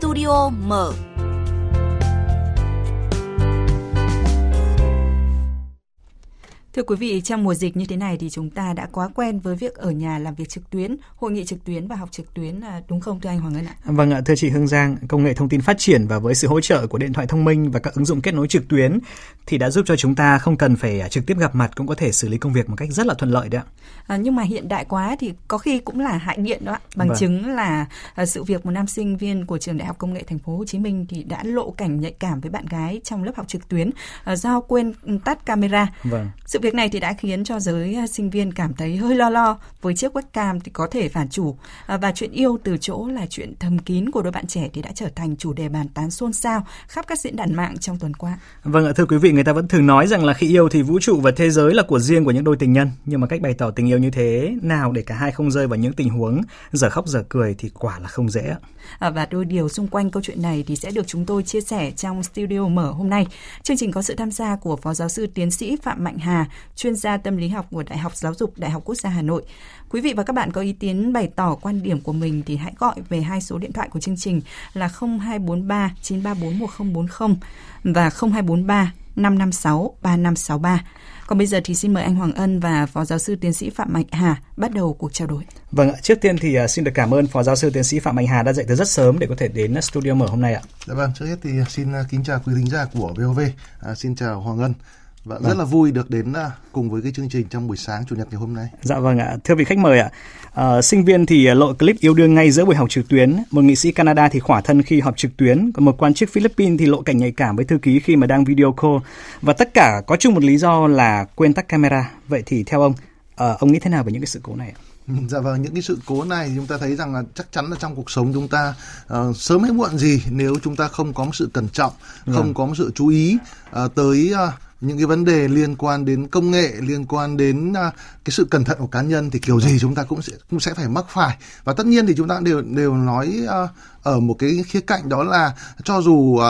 Studio mở. Thưa quý vị, trong mùa dịch như thế này thì chúng ta đã quá quen với việc ở nhà làm việc trực tuyến, hội nghị trực tuyến và học trực tuyến à, đúng không thưa anh Hoàng Ngân ạ? Vâng ạ, thưa chị Hương Giang, công nghệ thông tin phát triển và với sự hỗ trợ của điện thoại thông minh và các ứng dụng kết nối trực tuyến thì đã giúp cho chúng ta không cần phải à, trực tiếp gặp mặt cũng có thể xử lý công việc một cách rất là thuận lợi đấy ạ. À, nhưng mà hiện đại quá thì có khi cũng là hại nghiện đó ạ. Bằng vâng. chứng là à, sự việc một nam sinh viên của trường Đại học Công nghệ Thành phố Hồ Chí Minh thì đã lộ cảnh nhạy cảm với bạn gái trong lớp học trực tuyến do quên tắt camera. Vâng. Sự việc này thì đã khiến cho giới à, sinh viên cảm thấy hơi lo lo với chiếc webcam thì có thể phản chủ à, và chuyện yêu từ chỗ là chuyện thầm kín của đôi bạn trẻ thì đã trở thành chủ đề bàn tán xôn xao khắp các diễn đàn mạng trong tuần qua. Vâng ạ, thưa quý vị, người ta vẫn thường nói rằng là khi yêu thì vũ trụ và thế giới là của riêng của những đôi tình nhân, nhưng mà cách bày tỏ tình yêu như thế nào để cả hai không rơi vào những tình huống giờ khóc giờ cười thì quả là không dễ. À, và đôi điều xung quanh câu chuyện này thì sẽ được chúng tôi chia sẻ trong studio mở hôm nay. Chương trình có sự tham gia của Phó Giáo sư Tiến sĩ Phạm Mạnh Hà, chuyên gia tâm lý học của Đại học Giáo dục Đại học Quốc gia Hà Nội. Quý vị và các bạn có ý kiến bày tỏ quan điểm của mình thì hãy gọi về hai số điện thoại của chương trình là 0243 934 1040 và 0243 556 3563. Còn bây giờ thì xin mời anh Hoàng Ân và Phó Giáo sư Tiến sĩ Phạm Mạnh Hà bắt đầu cuộc trao đổi. Vâng ạ, trước tiên thì uh, xin được cảm ơn Phó Giáo sư Tiến sĩ Phạm Mạnh Hà đã dậy từ rất sớm để có thể đến studio mở hôm nay ạ. Dạ vâng, trước hết thì xin uh, kính chào quý thính giả của VOV, à, xin chào Hoàng Ân. Vâng. rất là vui được đến à, cùng với cái chương trình trong buổi sáng chủ nhật ngày hôm nay. Dạ vâng ạ, thưa vị khách mời ạ. À, sinh viên thì lộ clip yêu đương ngay giữa buổi học trực tuyến, một nghị sĩ Canada thì khỏa thân khi họp trực tuyến, còn một quan chức Philippines thì lộ cảnh nhạy cảm với thư ký khi mà đang video call và tất cả có chung một lý do là quên tắt camera. Vậy thì theo ông, à, ông nghĩ thế nào về những cái sự cố này ạ? Dạ vâng, những cái sự cố này chúng ta thấy rằng là chắc chắn là trong cuộc sống chúng ta uh, sớm hay muộn gì nếu chúng ta không có một sự cẩn trọng, không vâng. có một sự chú ý uh, tới uh, những cái vấn đề liên quan đến công nghệ liên quan đến uh, cái sự cẩn thận của cá nhân thì kiểu gì chúng ta cũng sẽ cũng sẽ phải mắc phải và tất nhiên thì chúng ta đều đều nói uh, ở một cái khía cạnh đó là cho dù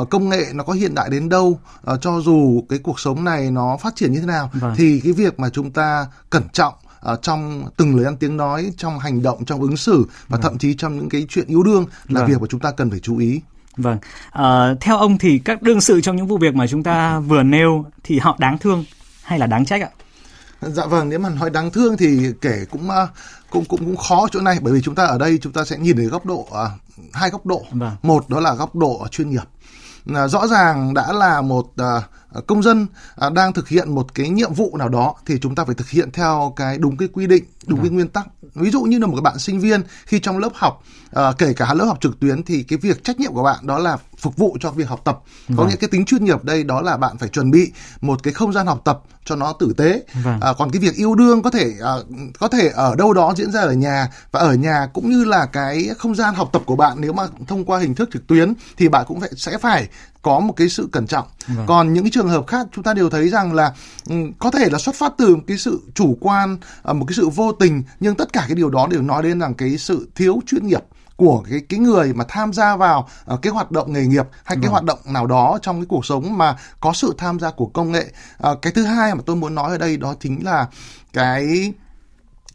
uh, công nghệ nó có hiện đại đến đâu uh, cho dù cái cuộc sống này nó phát triển như thế nào vâng. thì cái việc mà chúng ta cẩn trọng uh, trong từng lời ăn tiếng nói trong hành động trong ứng xử và vâng. thậm chí trong những cái chuyện yêu đương là vâng. việc mà chúng ta cần phải chú ý Vâng, à, theo ông thì các đương sự trong những vụ việc mà chúng ta vừa nêu thì họ đáng thương hay là đáng trách ạ? Dạ vâng, nếu mà nói đáng thương thì kể cũng cũng cũng cũng khó chỗ này bởi vì chúng ta ở đây chúng ta sẽ nhìn thấy góc độ uh, hai góc độ. Vâng. Một đó là góc độ chuyên nghiệp. Uh, rõ ràng đã là một uh, công dân uh, đang thực hiện một cái nhiệm vụ nào đó thì chúng ta phải thực hiện theo cái đúng cái quy định, đúng vâng. cái nguyên tắc. Ví dụ như là một bạn sinh viên khi trong lớp học uh, kể cả lớp học trực tuyến thì cái việc trách nhiệm của bạn đó là phục vụ cho việc học tập có vâng. nghĩa cái tính chuyên nghiệp đây đó là bạn phải chuẩn bị một cái không gian học tập cho nó tử tế vâng. à, còn cái việc yêu đương có thể à, có thể ở đâu đó diễn ra ở nhà và ở nhà cũng như là cái không gian học tập của bạn nếu mà thông qua hình thức trực tuyến thì bạn cũng phải sẽ phải có một cái sự cẩn trọng vâng. còn những cái trường hợp khác chúng ta đều thấy rằng là um, có thể là xuất phát từ cái sự chủ quan uh, một cái sự vô tình nhưng tất cả cái điều đó đều nói đến rằng cái sự thiếu chuyên nghiệp của cái cái người mà tham gia vào uh, cái hoạt động nghề nghiệp hay cái vâng. hoạt động nào đó trong cái cuộc sống mà có sự tham gia của công nghệ uh, cái thứ hai mà tôi muốn nói ở đây đó chính là cái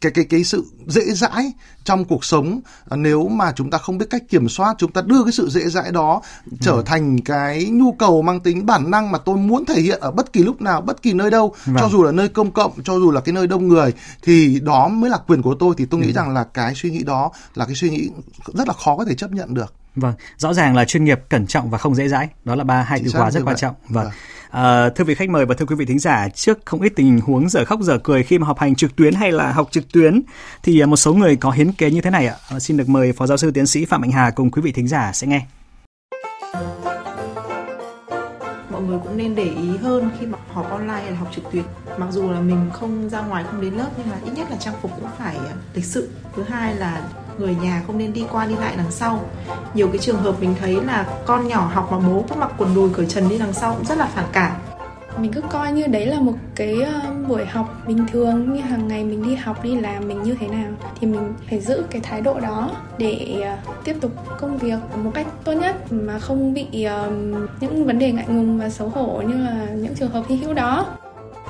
cái cái cái sự dễ dãi trong cuộc sống à, nếu mà chúng ta không biết cách kiểm soát chúng ta đưa cái sự dễ dãi đó trở ừ. thành cái nhu cầu mang tính bản năng mà tôi muốn thể hiện ở bất kỳ lúc nào bất kỳ nơi đâu vâng. cho dù là nơi công cộng cho dù là cái nơi đông người thì đó mới là quyền của tôi thì tôi nghĩ ừ. rằng là cái suy nghĩ đó là cái suy nghĩ rất là khó có thể chấp nhận được Vâng, rõ ràng là chuyên nghiệp, cẩn trọng và không dễ dãi. Đó là ba hai từ khóa rất quan trọng. Vâng. vâng. À, thưa vị khách mời và thưa quý vị thính giả, trước không ít tình huống giờ khóc giờ cười khi mà học hành trực tuyến hay là học trực tuyến thì à, một số người có hiến kế như thế này ạ. À, xin được mời Phó Giáo sư Tiến sĩ Phạm Mạnh Hà cùng quý vị thính giả sẽ nghe. Mọi người cũng nên để ý hơn khi mà học online hay là học trực tuyến. Mặc dù là mình không ra ngoài không đến lớp nhưng mà ít nhất là trang phục cũng phải à, lịch sự. Thứ hai là người nhà không nên đi qua đi lại đằng sau. Nhiều cái trường hợp mình thấy là con nhỏ học mà bố cứ mặc quần đùi cởi trần đi đằng sau cũng rất là phản cảm. Mình cứ coi như đấy là một cái ờ, buổi học bình thường, như hàng ngày mình đi học, đi làm mình như thế nào thì mình phải giữ cái thái độ đó để ờ, tiếp tục công việc một cách tốt nhất mà không bị những vấn đề ngại ngùng và xấu hổ như là những trường hợp hy hữu đó.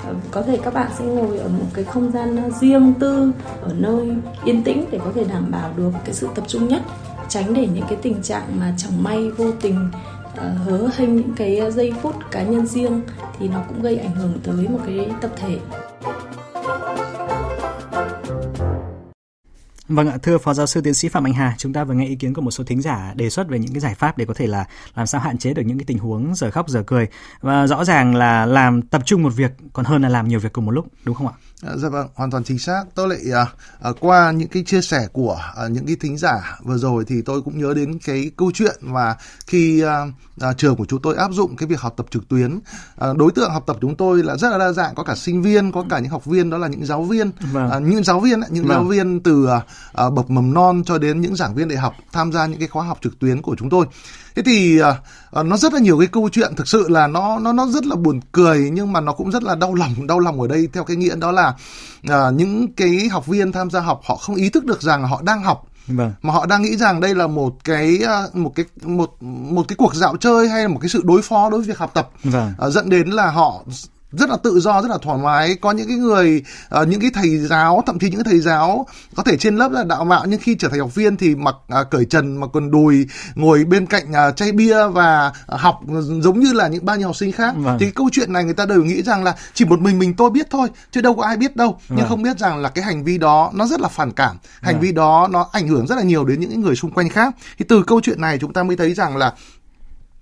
Ờ, có thể các bạn sẽ ngồi ở một cái không gian ờ, riêng tư, ở nơi yên tĩnh để có thể đảm bảo được cái sự tập trung nhất, tránh để những cái tình trạng mà chẳng may, vô tình ờ, hớ hênh những cái giây phút cá nhân riêng thì nó cũng gây ảnh hưởng tới một cái tập thể. Vâng ạ, thưa Phó Giáo sư Tiến sĩ Phạm Anh Hà, chúng ta vừa nghe ý kiến của một số thính giả đề xuất về những cái giải pháp để có thể là làm sao hạn chế được những cái tình huống giờ khóc giờ cười và rõ ràng là làm tập trung một việc còn hơn là làm nhiều việc cùng một lúc, đúng không ạ? À, dạ vâng, hoàn toàn chính xác. Tôi lại à, à, qua những cái chia sẻ của à, những cái thính giả vừa rồi thì tôi cũng nhớ đến cái câu chuyện mà khi à, à, trường của chúng tôi áp dụng cái việc học tập trực tuyến, à, đối tượng học tập chúng tôi là rất là đa dạng, có cả sinh viên, có cả những học viên đó là những giáo viên, vâng. à, những giáo viên, những vâng. giáo viên từ à, à, bậc mầm non cho đến những giảng viên đại học tham gia những cái khóa học trực tuyến của chúng tôi. Thế thì uh, nó rất là nhiều cái câu chuyện thực sự là nó nó nó rất là buồn cười nhưng mà nó cũng rất là đau lòng đau lòng ở đây theo cái nghĩa đó là uh, những cái học viên tham gia học họ không ý thức được rằng họ đang học Vâng. mà họ đang nghĩ rằng đây là một cái một cái một một cái cuộc dạo chơi hay là một cái sự đối phó đối với việc học tập vâng. uh, dẫn đến là họ rất là tự do rất là thoải mái có những cái người uh, những cái thầy giáo thậm chí những thầy giáo có thể trên lớp là đạo mạo nhưng khi trở thành học viên thì mặc uh, cởi trần mặc quần đùi ngồi bên cạnh uh, chai bia và uh, học giống như là những bao nhiêu học sinh khác vâng. thì cái câu chuyện này người ta đều nghĩ rằng là chỉ một mình mình tôi biết thôi chứ đâu có ai biết đâu vâng. nhưng không biết rằng là cái hành vi đó nó rất là phản cảm hành vâng. vi đó nó ảnh hưởng rất là nhiều đến những người xung quanh khác thì từ câu chuyện này chúng ta mới thấy rằng là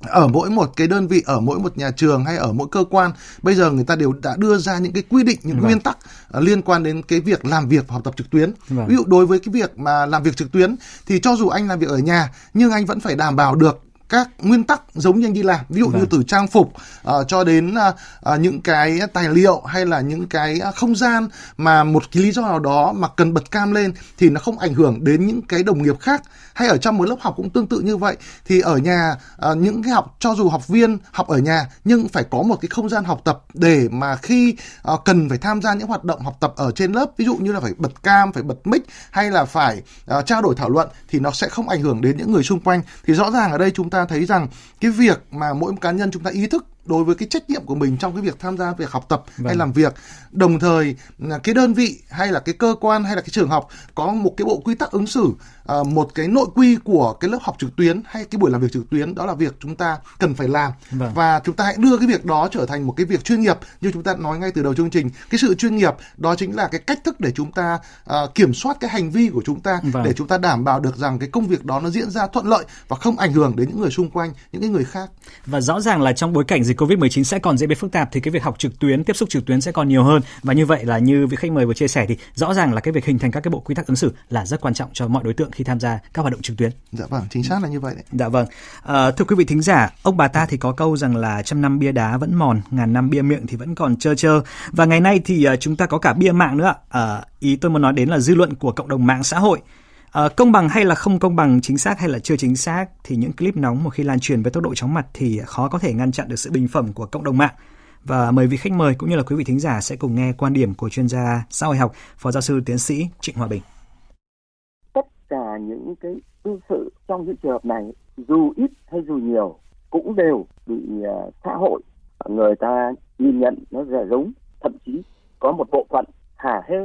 ở mỗi một cái đơn vị ở mỗi một nhà trường hay ở mỗi cơ quan bây giờ người ta đều đã đưa ra những cái quy định những vâng. nguyên tắc uh, liên quan đến cái việc làm việc và học tập trực tuyến vâng. ví dụ đối với cái việc mà làm việc trực tuyến thì cho dù anh làm việc ở nhà nhưng anh vẫn phải đảm bảo được các nguyên tắc giống như anh đi làm. Ví dụ vâng. như từ trang phục uh, cho đến uh, uh, những cái tài liệu hay là những cái uh, không gian mà một cái lý do nào đó mà cần bật cam lên thì nó không ảnh hưởng đến những cái đồng nghiệp khác. Hay ở trong một lớp học cũng tương tự như vậy. Thì ở nhà uh, những cái học cho dù học viên học ở nhà nhưng phải có một cái không gian học tập để mà khi uh, cần phải tham gia những hoạt động học tập ở trên lớp. Ví dụ như là phải bật cam phải bật mic hay là phải uh, trao đổi thảo luận thì nó sẽ không ảnh hưởng đến những người xung quanh. Thì rõ ràng ở đây chúng ta ta thấy rằng cái việc mà mỗi cá nhân chúng ta ý thức đối với cái trách nhiệm của mình trong cái việc tham gia việc học tập vâng. hay làm việc đồng thời cái đơn vị hay là cái cơ quan hay là cái trường học có một cái bộ quy tắc ứng xử À, một cái nội quy của cái lớp học trực tuyến hay cái buổi làm việc trực tuyến đó là việc chúng ta cần phải làm vâng. và chúng ta hãy đưa cái việc đó trở thành một cái việc chuyên nghiệp như chúng ta nói ngay từ đầu chương trình cái sự chuyên nghiệp đó chính là cái cách thức để chúng ta uh, kiểm soát cái hành vi của chúng ta vâng. để chúng ta đảm bảo được rằng cái công việc đó nó diễn ra thuận lợi và không ảnh hưởng đến những người xung quanh những cái người khác và rõ ràng là trong bối cảnh dịch covid 19 sẽ còn diễn biến phức tạp thì cái việc học trực tuyến tiếp xúc trực tuyến sẽ còn nhiều hơn và như vậy là như vị khách mời vừa chia sẻ thì rõ ràng là cái việc hình thành các cái bộ quy tắc ứng xử là rất quan trọng cho mọi đối tượng khi tham gia các hoạt động trực tuyến. Dạ vâng, chính xác là như vậy đấy. Dạ vâng. À, thưa quý vị thính giả, ông bà ta thì có câu rằng là trăm năm bia đá vẫn mòn, ngàn năm bia miệng thì vẫn còn trơ trơ. Và ngày nay thì uh, chúng ta có cả bia mạng nữa. À, ý tôi muốn nói đến là dư luận của cộng đồng mạng xã hội. À, công bằng hay là không công bằng, chính xác hay là chưa chính xác thì những clip nóng một khi lan truyền với tốc độ chóng mặt thì khó có thể ngăn chặn được sự bình phẩm của cộng đồng mạng. Và mời vị khách mời cũng như là quý vị thính giả sẽ cùng nghe quan điểm của chuyên gia xã hội học, Phó giáo sư tiến sĩ Trịnh Hòa Bình tất cả những cái tư sự trong những trường hợp này dù ít hay dù nhiều cũng đều bị uh, xã hội người ta nhìn nhận nó rẻ rúng thậm chí có một bộ phận hả hê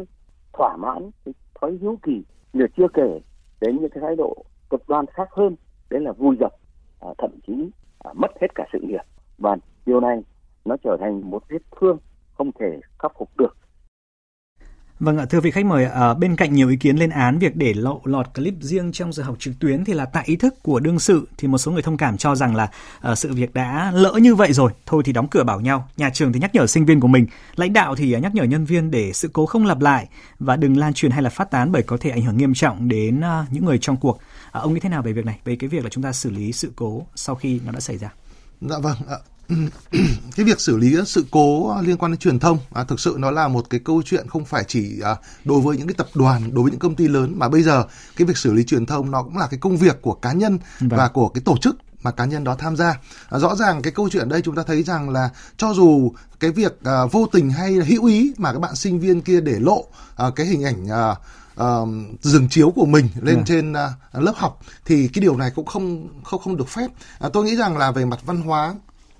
thỏa mãn cái thói hiếu kỳ rồi chưa kể đến những cái thái độ cực đoan khác hơn đấy là vui dập à, thậm chí à, mất hết cả sự nghiệp. Và điều này nó trở thành một vết thương không thể khắc phục được. Vâng ạ, thưa vị khách mời, ở ờ, bên cạnh nhiều ý kiến lên án việc để lộ lọt clip riêng trong giờ học trực tuyến thì là tại ý thức của đương sự thì một số người thông cảm cho rằng là uh, sự việc đã lỡ như vậy rồi, thôi thì đóng cửa bảo nhau. Nhà trường thì nhắc nhở sinh viên của mình, lãnh đạo thì ờ, nhắc nhở nhân viên để sự cố không lặp lại và đừng lan truyền hay là phát tán bởi có thể ảnh hưởng nghiêm trọng đến uh, những người trong cuộc. Uh, ông nghĩ thế nào về việc này, về cái việc là chúng ta xử lý sự cố sau khi nó đã xảy ra? Dạ vâng, cái việc xử lý sự cố liên quan đến truyền thông à, thực sự nó là một cái câu chuyện không phải chỉ à, đối với những cái tập đoàn đối với những công ty lớn mà bây giờ cái việc xử lý truyền thông nó cũng là cái công việc của cá nhân vâng. và của cái tổ chức mà cá nhân đó tham gia à, rõ ràng cái câu chuyện đây chúng ta thấy rằng là cho dù cái việc à, vô tình hay hữu ý mà các bạn sinh viên kia để lộ à, cái hình ảnh à, uh, dừng chiếu của mình lên yeah. trên uh, lớp học thì cái điều này cũng không không không được phép. Uh, tôi nghĩ rằng là về mặt văn hóa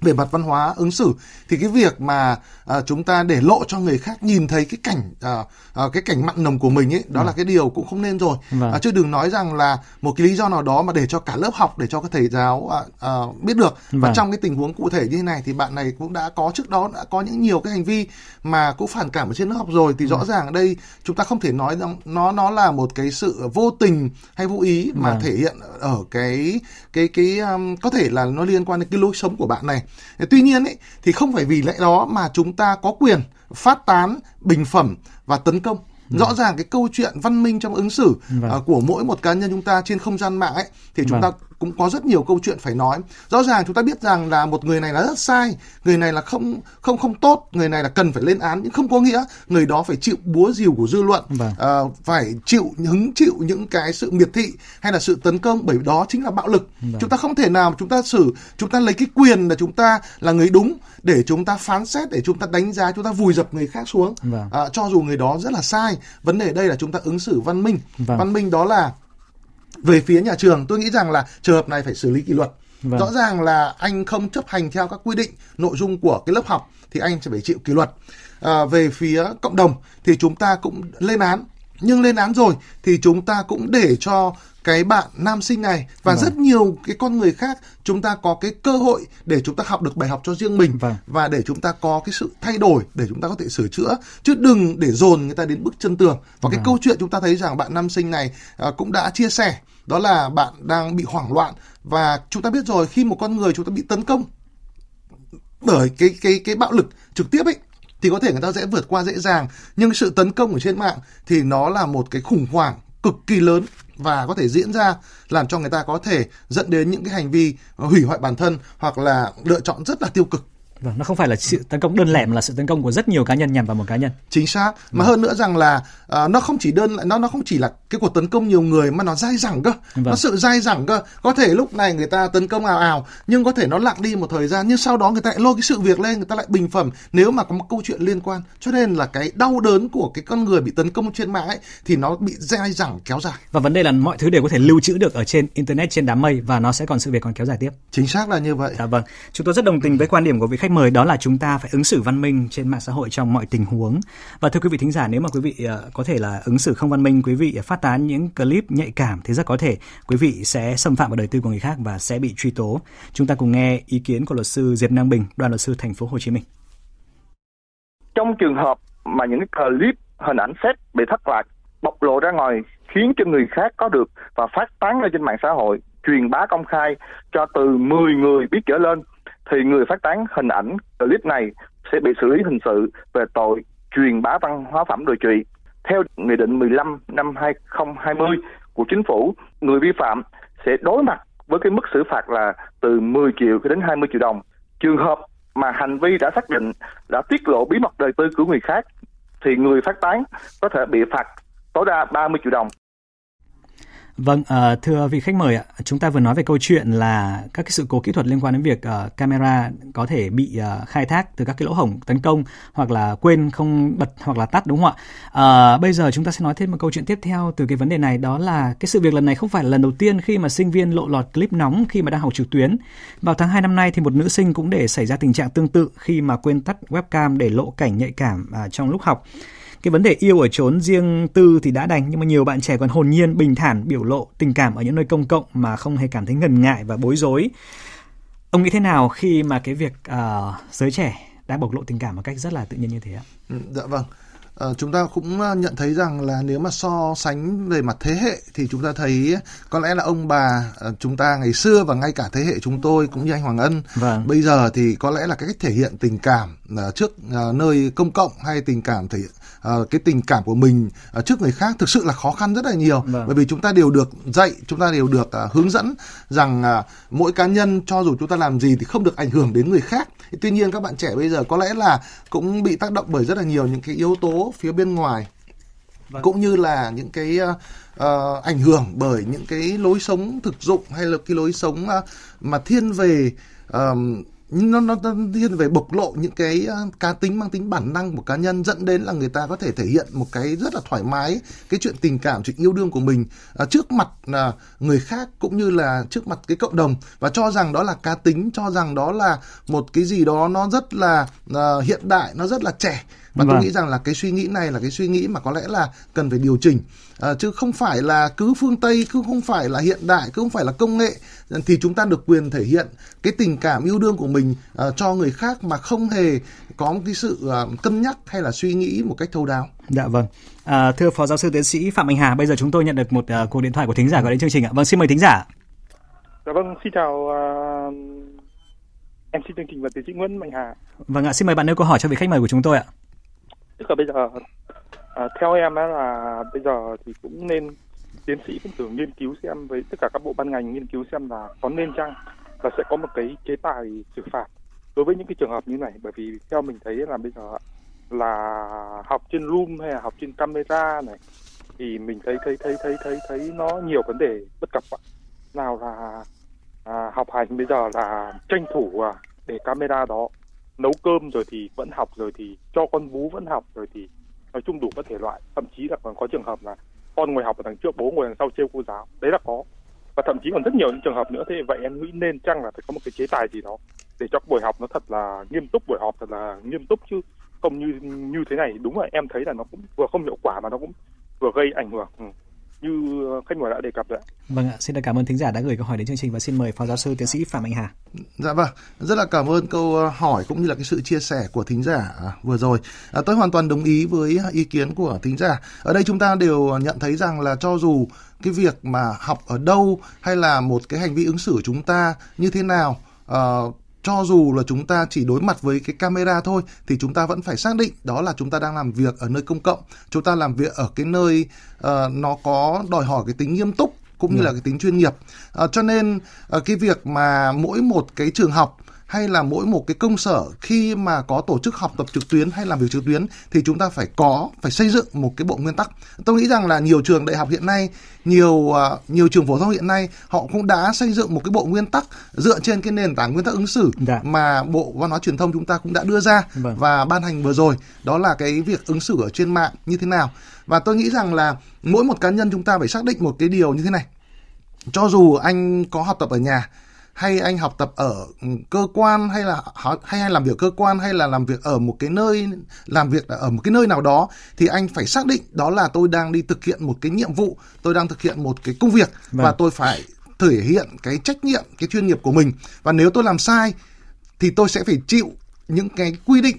về mặt văn hóa ứng xử thì cái việc mà à, chúng ta để lộ cho người khác nhìn thấy cái cảnh à, à, cái cảnh mặn nồng của mình ấy đó vâng. là cái điều cũng không nên rồi vâng. à, chứ đừng nói rằng là một cái lý do nào đó mà để cho cả lớp học để cho các thầy giáo à, à, biết được vâng. và trong cái tình huống cụ thể như thế này thì bạn này cũng đã có trước đó đã có những nhiều cái hành vi mà cũng phản cảm ở trên lớp học rồi thì vâng. rõ ràng ở đây chúng ta không thể nói rằng nó nó là một cái sự vô tình hay vô ý mà vâng. thể hiện ở cái cái cái um, có thể là nó liên quan đến cái lối sống của bạn này tuy nhiên ấy thì không phải vì lẽ đó mà chúng ta có quyền phát tán bình phẩm và tấn công rõ vâng. ràng cái câu chuyện văn minh trong ứng xử vâng. uh, của mỗi một cá nhân chúng ta trên không gian mạng ấy thì chúng vâng. ta cũng có rất nhiều câu chuyện phải nói rõ ràng chúng ta biết rằng là một người này là rất sai người này là không không không tốt người này là cần phải lên án nhưng không có nghĩa người đó phải chịu búa rìu của dư luận vâng. uh, phải chịu hứng chịu những cái sự miệt thị hay là sự tấn công bởi đó chính là bạo lực vâng. chúng ta không thể nào chúng ta xử chúng ta lấy cái quyền là chúng ta là người đúng để chúng ta phán xét để chúng ta đánh giá chúng ta vùi dập người khác xuống vâng. uh, cho dù người đó rất là sai vấn đề đây là chúng ta ứng xử văn minh vâng. văn minh đó là về phía nhà trường tôi nghĩ rằng là trường hợp này phải xử lý kỷ luật. Vâng. rõ ràng là anh không chấp hành theo các quy định nội dung của cái lớp học thì anh sẽ phải chịu kỷ luật. À, về phía cộng đồng thì chúng ta cũng lên án nhưng lên án rồi thì chúng ta cũng để cho cái bạn nam sinh này và vâng. rất nhiều cái con người khác chúng ta có cái cơ hội để chúng ta học được bài học cho riêng mình vâng. và để chúng ta có cái sự thay đổi để chúng ta có thể sửa chữa chứ đừng để dồn người ta đến bước chân tường và vâng. cái câu chuyện chúng ta thấy rằng bạn nam sinh này uh, cũng đã chia sẻ đó là bạn đang bị hoảng loạn và chúng ta biết rồi khi một con người chúng ta bị tấn công bởi cái cái cái bạo lực trực tiếp ấy thì có thể người ta sẽ vượt qua dễ dàng. Nhưng sự tấn công ở trên mạng thì nó là một cái khủng hoảng cực kỳ lớn và có thể diễn ra, làm cho người ta có thể dẫn đến những cái hành vi hủy hoại bản thân hoặc là lựa chọn rất là tiêu cực. Vâng, nó không phải là sự tấn công đơn lẻ mà là sự tấn công của rất nhiều cá nhân nhằm vào một cá nhân. Chính xác. Mà vâng. hơn nữa rằng là uh, nó không chỉ đơn nó nó không chỉ là cái cuộc tấn công nhiều người mà nó dai dẳng cơ. Vâng. Nó sự dai dẳng cơ. Có thể lúc này người ta tấn công ào ào nhưng có thể nó lặng đi một thời gian nhưng sau đó người ta lại lôi cái sự việc lên, người ta lại bình phẩm nếu mà có một câu chuyện liên quan. Cho nên là cái đau đớn của cái con người bị tấn công trên mạng ấy thì nó bị dai dẳng kéo dài. Và vấn đề là mọi thứ đều có thể lưu trữ được ở trên internet trên đám mây và nó sẽ còn sự việc còn kéo dài tiếp. Chính xác là như vậy. Dạ vâng. Chúng tôi rất đồng tình với quan điểm của vị khách mời đó là chúng ta phải ứng xử văn minh trên mạng xã hội trong mọi tình huống. Và thưa quý vị thính giả, nếu mà quý vị ờ, có thể là ứng xử không văn minh, quý vị phát tán những clip nhạy cảm thì rất có thể quý vị sẽ xâm phạm vào đời tư của người khác và sẽ bị truy tố. Chúng ta cùng nghe ý kiến của luật sư Diệp Năng Bình, đoàn luật sư thành phố Hồ Chí Minh. Trong trường hợp mà những cái clip hình ảnh xét bị thất lạc bộc lộ ra ngoài khiến cho người khác có được và phát tán lên trên mạng xã hội truyền bá công khai cho từ 10 người biết trở lên thì người phát tán hình ảnh clip này sẽ bị xử lý hình sự về tội truyền bá văn hóa phẩm đồi trụy. Theo Nghị định 15 năm 2020 của Chính phủ, người vi phạm sẽ đối mặt với cái mức xử phạt là từ 10 triệu đến 20 triệu đồng. Trường hợp mà hành vi đã xác định đã tiết lộ bí mật đời tư của người khác thì người phát tán có thể bị phạt tối đa 30 triệu đồng. Vâng, uh, thưa vị khách mời ạ, chúng ta vừa nói về câu chuyện là các cái sự cố kỹ thuật liên quan đến việc uh, camera có thể bị uh, khai thác từ các cái lỗ hổng tấn công hoặc là quên không bật hoặc là tắt đúng không ạ? Uh, bây giờ chúng ta sẽ nói thêm một câu chuyện tiếp theo từ cái vấn đề này đó là cái sự việc lần này không phải là lần đầu tiên khi mà sinh viên lộ lọt clip nóng khi mà đang học trực tuyến. Vào tháng 2 năm nay thì một nữ sinh cũng để xảy ra tình trạng tương tự khi mà quên tắt webcam để lộ cảnh nhạy cảm uh, trong lúc học cái vấn đề yêu ở chốn riêng tư thì đã đành nhưng mà nhiều bạn trẻ còn hồn nhiên bình thản biểu lộ tình cảm ở những nơi công cộng mà không hề cảm thấy ngần ngại và bối rối ông nghĩ thế nào khi mà cái việc uh, giới trẻ đã bộc lộ tình cảm một cách rất là tự nhiên như thế ạ? Ừ, dạ vâng. Uh, chúng ta cũng ờ, nhận thấy rằng là nếu mà so sánh về mặt thế hệ thì chúng ta thấy có lẽ là ông bà chúng ta ngày xưa và ngay cả thế hệ chúng tôi cũng như anh Hoàng Ân vâng. bây giờ thì có lẽ là cái cách thể hiện tình cảm trước nơi công cộng hay tình cảm thể hiện uh, cái tình cảm của mình uh, trước người khác thực sự là khó khăn rất là nhiều vâng. bởi vì chúng ta đều được dạy chúng ta đều được uh, hướng dẫn rằng uh, mỗi cá nhân cho dù chúng ta làm gì thì không được ảnh hưởng đến người khác tuy nhiên các bạn trẻ bây giờ có lẽ là cũng bị tác động bởi rất là nhiều những cái yếu tố phía bên ngoài vâng. cũng như là những cái uh, uh, ảnh hưởng bởi những cái lối sống thực dụng hay là cái lối sống uh, mà thiên về uh, nó nó thiên về bộc lộ những cái à, cá tính mang tính bản năng của cá nhân dẫn đến là người ta có thể thể hiện một cái rất là thoải mái cái chuyện tình cảm chuyện yêu đương của mình uh, trước mặt uh, người khác cũng như là trước mặt cái cộng đồng. Và cho rằng đó là cá tính cho rằng đó là một cái gì đó nó rất là uh, hiện đại nó rất là trẻ và vâng. tôi nghĩ rằng là cái suy nghĩ này là cái suy nghĩ mà có lẽ là cần phải điều chỉnh à, chứ không phải là cứ phương tây cứ không phải là hiện đại cứ không phải là công nghệ thì chúng ta được quyền thể hiện cái tình cảm yêu đương của mình uh, cho người khác mà không hề có một cái sự uh, cân nhắc hay là suy nghĩ một cách thấu đáo. Dạ vâng. À, thưa phó giáo sư tiến sĩ Phạm Anh Hà, bây giờ chúng tôi nhận được một uh, cuộc điện thoại của thính giả gọi đến chương trình ạ. Vâng, xin mời thính giả. Dạ vâng, xin chào uh, MC chương trình và tiến sĩ Nguyễn Mạnh Hà. Vâng ạ, xin mời bạn nêu câu hỏi cho vị khách mời của chúng tôi ạ. Tức là bây giờ à, theo em á là bây giờ thì cũng nên tiến sĩ cũng thử nghiên cứu xem với tất cả các bộ ban ngành nghiên cứu xem là có nên chăng là sẽ có một cái chế tài xử phạt đối với những cái trường hợp như này. Bởi vì theo mình thấy là bây giờ là học trên room hay là học trên camera này thì mình thấy thấy thấy thấy thấy thấy nó nhiều vấn đề bất cập ạ. Nào là à, học hành bây giờ là tranh thủ à, để camera đó nấu cơm rồi thì vẫn học, rồi thì cho con bú vẫn học, rồi thì nói chung đủ các thể loại. Thậm chí là còn có trường hợp là con ngồi học ở đằng trước, bố ngồi đằng sau trêu cô giáo. Đấy là có. Và thậm chí còn rất nhiều những trường hợp nữa. Thế vậy em nghĩ nên chăng là phải có một cái chế tài gì đó để cho buổi học nó thật là nghiêm túc, buổi họp thật là nghiêm túc chứ không như như thế này. Đúng là em thấy là nó cũng vừa không hiệu quả mà nó cũng vừa gây ảnh hưởng. Ừ như khách mời đã đề cập đấy. Vâng ạ, xin được cảm ơn thính giả đã gửi câu hỏi đến chương trình và xin mời phó giáo sư tiến sĩ Phạm Anh Hà. Dạ vâng, rất là cảm ơn câu ờ, hỏi cũng như là cái sự chia sẻ của thính giả à, vừa rồi. À, tôi hoàn toàn đồng ý với ý kiến của thính giả. Ở đây chúng ta đều nhận thấy rằng là cho dù cái việc mà học ở đâu hay là một cái hành vi ứng xử của chúng ta như thế nào uh, cho dù là chúng ta chỉ đối mặt với cái camera thôi thì chúng ta vẫn phải xác định đó là chúng ta đang làm việc ở nơi công cộng chúng ta làm việc ở cái nơi uh, nó có đòi hỏi cái tính nghiêm túc cũng như ừ. là cái tính chuyên nghiệp uh, cho nên uh, cái việc mà mỗi một cái trường học hay là mỗi một cái công sở khi mà có tổ chức học tập trực tuyến hay làm việc trực tuyến thì chúng ta phải có phải xây dựng một cái bộ nguyên tắc tôi nghĩ rằng là nhiều trường đại học hiện nay nhiều uh, nhiều trường phổ thông hiện nay họ cũng đã xây dựng một cái bộ nguyên tắc dựa trên cái nền tảng nguyên tắc ứng xử dạ. mà bộ văn hóa truyền thông chúng ta cũng đã đưa ra vâng. và ban hành vừa rồi đó là cái việc ứng xử ở trên mạng như thế nào và tôi nghĩ rằng là mỗi một cá nhân chúng ta phải xác định một cái điều như thế này cho dù anh có học tập ở nhà hay anh học tập ở ừ, cơ quan hay là hay hay làm việc cơ quan hay là làm việc ở một cái nơi làm việc ở một cái nơi nào đó thì anh phải xác định đó là tôi đang đi thực hiện một cái nhiệm vụ tôi đang thực hiện một cái công việc vâng. và tôi phải thể hiện cái trách nhiệm cái chuyên nghiệp của mình và nếu tôi làm sai thì tôi sẽ phải chịu những cái quy định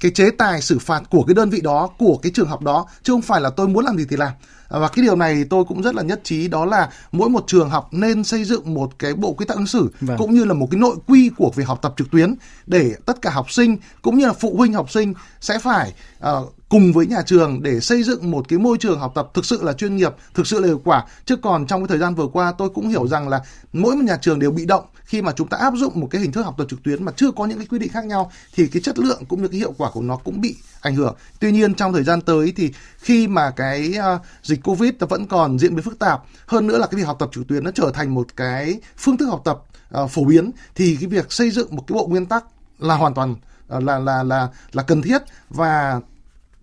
cái chế tài xử phạt của cái đơn vị đó của cái trường học đó chứ không phải là tôi muốn làm gì thì làm và cái điều này tôi cũng rất là nhất trí đó là mỗi một trường học nên xây dựng một cái bộ quy tắc ứng xử vâng. cũng như là một cái nội quy của việc học tập trực tuyến để tất cả học sinh cũng như là phụ huynh học sinh sẽ phải uh, cùng với nhà trường để xây dựng một cái môi trường học tập thực sự là chuyên nghiệp, thực sự là hiệu quả. Chứ còn trong cái thời gian vừa qua tôi cũng hiểu rằng là mỗi một nhà trường đều bị động khi mà chúng ta áp dụng một cái hình thức học tập trực tuyến mà chưa có những cái quy định khác nhau thì cái chất lượng cũng như cái hiệu quả của nó cũng bị ảnh hưởng. Tuy nhiên trong thời gian tới thì khi mà cái uh, dịch Covid nó vẫn còn diễn biến phức tạp, hơn nữa là cái việc học tập trực tuyến nó trở thành một cái phương thức học tập uh, phổ biến thì cái việc xây dựng một cái bộ nguyên tắc là hoàn toàn uh, là là là là cần thiết và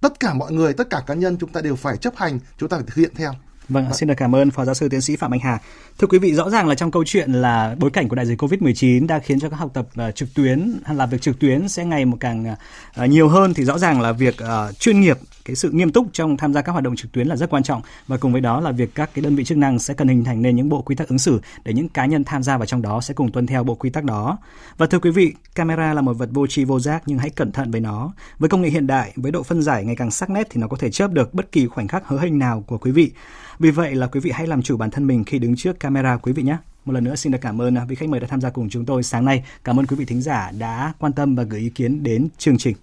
tất cả mọi người, tất cả cá nhân chúng ta đều phải chấp hành, chúng ta phải thực hiện theo. Vâng, xin được cảm ơn Phó Giáo sư Tiến sĩ Phạm Anh Hà. Thưa quý vị, rõ ràng là trong câu chuyện là bối cảnh của đại dịch Covid-19 đã khiến cho các học tập uh, trực tuyến hay làm việc trực tuyến sẽ ngày một càng uh, nhiều hơn thì rõ ràng là việc uh, chuyên nghiệp cái sự nghiêm túc trong tham gia các hoạt động trực tuyến là rất quan trọng và cùng với đó là việc các cái đơn vị chức năng sẽ cần hình thành nên những bộ quy tắc ứng xử để những cá nhân tham gia vào trong đó sẽ cùng tuân theo bộ quy tắc đó. Và thưa quý vị, camera là một vật vô tri vô giác nhưng hãy cẩn thận với nó. Với công nghệ hiện đại, với độ phân giải ngày càng sắc nét thì nó có thể chớp được bất kỳ khoảnh khắc hớ hình nào của quý vị. Vì vậy là quý vị hãy làm chủ bản thân mình khi đứng trước camera quý vị nhé. Một lần nữa xin được cảm ơn vị khách mời đã tham gia cùng chúng tôi sáng nay. Cảm ơn quý vị thính giả đã quan tâm và gửi ý kiến đến chương trình.